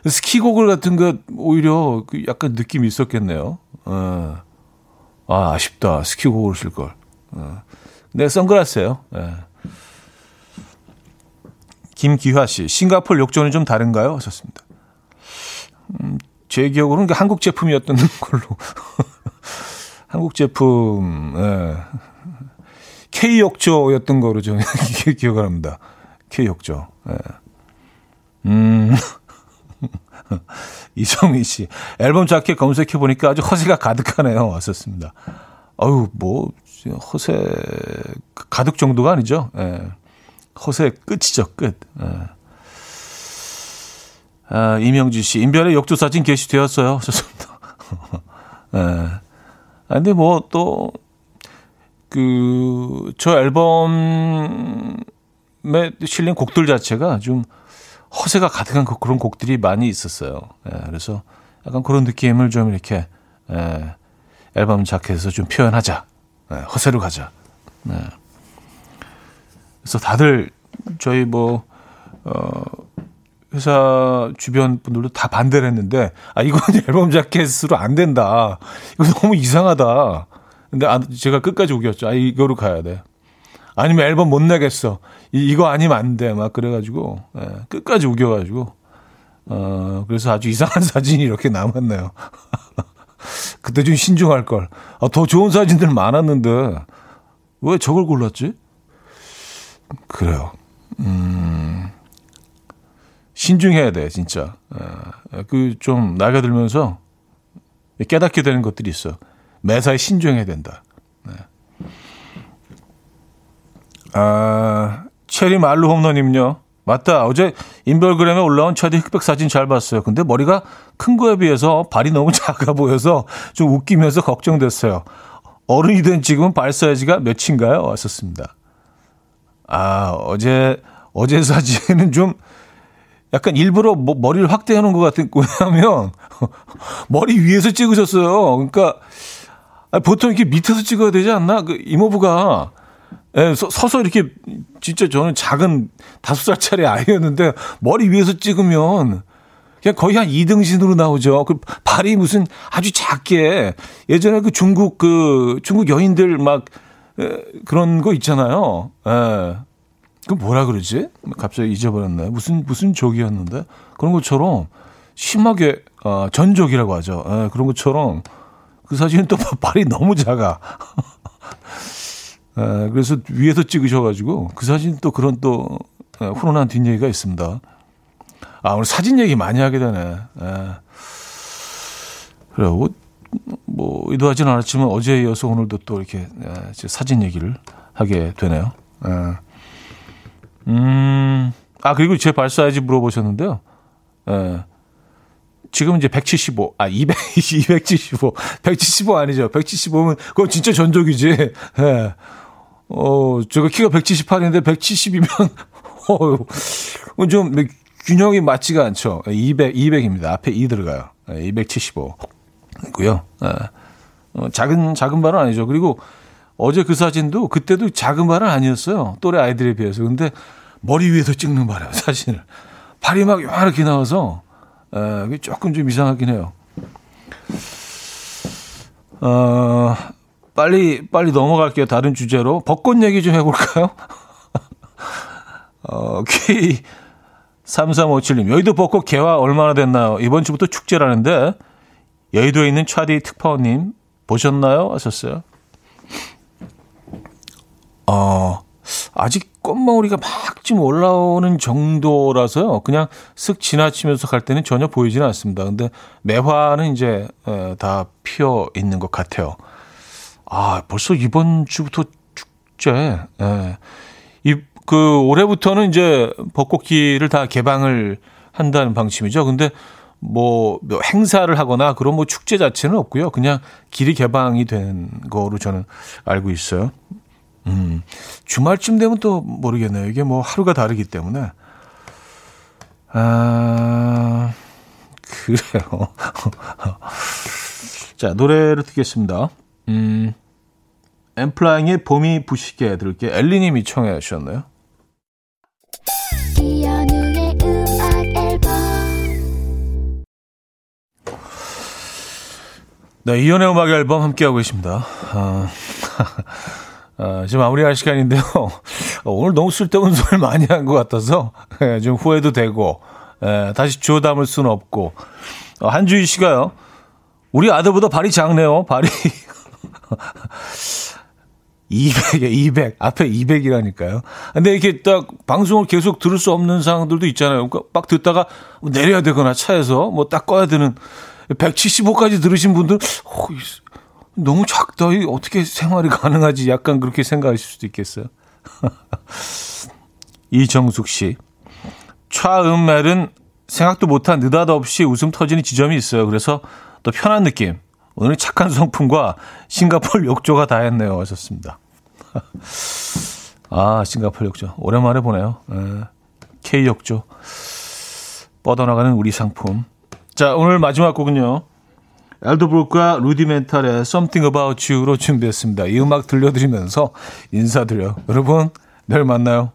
스키 고글 같은 거, 오히려 그 약간 느낌이 있었겠네요. 어. 아, 아쉽다. 스키 고글 쓸걸. 어. 네, 선글라스예요 네. 김기화 씨, 싱가폴 욕조는 좀 다른가요? 하셨습니다. 음, 제 기억으로는 한국 제품이었던 걸로. 한국 제품, 예. K욕조였던 거로 좀 기억을 합니다. K욕조. 예. 음. 이성희 씨. 앨범 자켓 검색해보니까 아주 허세가 가득하네요. 왔었습니다. 아유, 뭐, 허세 가득 정도가 아니죠. 예. 허세 끝이죠, 끝. 예. 아, 이명주 씨, 인별의 욕조 사진 게시되었어요. 좋습니다. 예. 아, 근데 뭐 또, 그, 저 앨범에 실린 곡들 자체가 좀 허세가 가득한 그런 곡들이 많이 있었어요. 예, 그래서 약간 그런 느낌을 좀 이렇게, 예, 앨범 자켓에서 좀 표현하자. 예, 허세로 가자. 네. 그래서 다들 저희 뭐, 어, 회사 주변 분들도 다 반대를 했는데, 아, 이건 앨범 자켓으로 안 된다. 이거 너무 이상하다. 근데 아, 제가 끝까지 우겼죠. 아, 이거로 가야 돼. 아니면 앨범 못 내겠어. 이, 이거 아니면 안 돼. 막 그래가지고, 예, 끝까지 우겨가지고, 어, 그래서 아주 이상한 사진이 이렇게 남았네요. 그때 좀 신중할 걸. 아, 더 좋은 사진들 많았는데, 왜 저걸 골랐지? 그래요. 음, 신중해야 돼, 진짜. 어, 그좀 나이가 들면서 깨닫게 되는 것들이 있어. 매사에 신중해야 된다. 네. 아, 체리 말루 홈런님요. 맞다. 어제 인별그램에 올라온 차디 흑백 사진 잘 봤어요. 근데 머리가 큰 거에 비해서 발이 너무 작아 보여서 좀 웃기면서 걱정됐어요. 어른이 된 지금은 발 사이즈가 몇인가요? 왔었습니다. 아, 어제, 어제 사진은 좀 약간 일부러 뭐 머리를 확대해 놓은 것 같은, 왜냐하면 머리 위에서 찍으셨어요. 그러니까 보통 이렇게 밑에서 찍어야 되지 않나? 그 이모부가 예, 서, 서서 이렇게 진짜 저는 작은 다섯 살짜리 아이였는데 머리 위에서 찍으면 그냥 거의 한 2등신으로 나오죠. 그 발이 무슨 아주 작게 예전에 그 중국 그 중국 여인들 막 에, 그런 거 있잖아요. 예. 그 뭐라 그러지? 갑자기 잊어버렸네. 무슨 무슨 족이었는데 그런 것처럼 심하게 어, 전족이라고 하죠. 예, 그런 것처럼 그 사진은 또 발이 너무 작아. 에, 그래서 위에서 찍으셔가지고 그 사진 또 그런 또 에, 훈훈한 뒷얘기가 있습니다. 아, 오늘 사진 얘기 많이 하게 되네. 에. 그래, 뭐, 뭐, 의도하진 않았지만 어제에 이어서 오늘도 또 이렇게 에, 사진 얘기를 하게 되네요. 에. 음, 아, 그리고 제 발 사이즈 물어보셨는데요. 에. 지금 이제 175, 아, 200, 275. 175 아니죠. 175면, 그건 진짜 전적이지. 예. 네. 어, 제가 키가 178인데 170이면, 어, 좀 균형이 맞지가 않죠. 200, 200입니다. 앞에 2 들어가요. 275. 있고요. 예. 어, 작은, 작은 발은 아니죠. 그리고 어제 그 사진도 그때도 작은 발은 아니었어요. 또래 아이들에 비해서. 근데 머리 위에서 찍는 발이에요, 사진을. 발이 막 이렇게 나와서, 에, 조금 좀 이상하긴 해요. 어, 빨리, 빨리 넘어갈게요. 다른 주제로. 벚꽃 얘기 좀 해볼까요? 어, K3357님, 여의도 벚꽃 개화 얼마나 됐나요? 이번 주부터 축제라는데, 여의도에 있는 차디 특파원님, 보셨나요? 하셨어요. 어, 아직 꽃망울이가 막 좀 올라오는 정도라서요. 그냥 쓱 지나치면서 갈 때는 전혀 보이지는 않습니다. 근데 매화는 이제 에, 다 피어 있는 것 같아요. 아, 벌써 이번 주부터 축제. 예. 이, 그, 올해부터는 이제 벚꽃길을 다 개방을 한다는 방침이죠. 근데 뭐, 뭐 행사를 하거나 그런 뭐 축제 자체는 없고요. 그냥 길이 개방이 된 거로 저는 알고 있어요. 음, 주말쯤 되면 또 모르겠네요. 이게 뭐 하루가 다르기 때문에. 아, 그래요. 자, 노래를 듣겠습니다. 음, 엠플라잉의 봄이 부시게 들을게요. 엘리님이 청해 주셨나요? 네, 이연의 음악 앨범 함께하고 계십니다. 아, 아, 지금 마무리할 시간인데요. 오늘 너무 쓸데없는 소리를 많이 한 것 같아서 예, 좀 후회도 되고 예, 다시 주워 담을 수는 없고 어, 한주희 씨가요. 우리 아들보다 발이 작네요. 발이 200에 200 앞에 200이라니까요. 근데 이렇게 딱 방송을 계속 들을 수 없는 상황들도 있잖아요. 그러니까 막 듣다가 내려야 되거나 차에서 뭐 딱 꺼야 되는 175까지 들으신 분들 어, 너무 작다. 어떻게 생활이 가능하지? 약간 그렇게 생각하실 수도 있겠어요. 이정숙 씨. 차음멜은 생각도 못한 느닷없이 웃음 터지는 지점이 있어요. 그래서 또 편한 느낌. 오늘 착한 성품과 싱가폴 욕조가 다 했네요. 하셨습니다. 아, 싱가폴 욕조. 오랜만에 보네요. 네. K 욕조. 뻗어나가는 우리 상품. 자, 오늘 마지막 곡은요. 엘더브룩과 루디멘탈의 Something About You로 준비했습니다. 이 음악 들려드리면서 인사드려요. 여러분, 내일 만나요.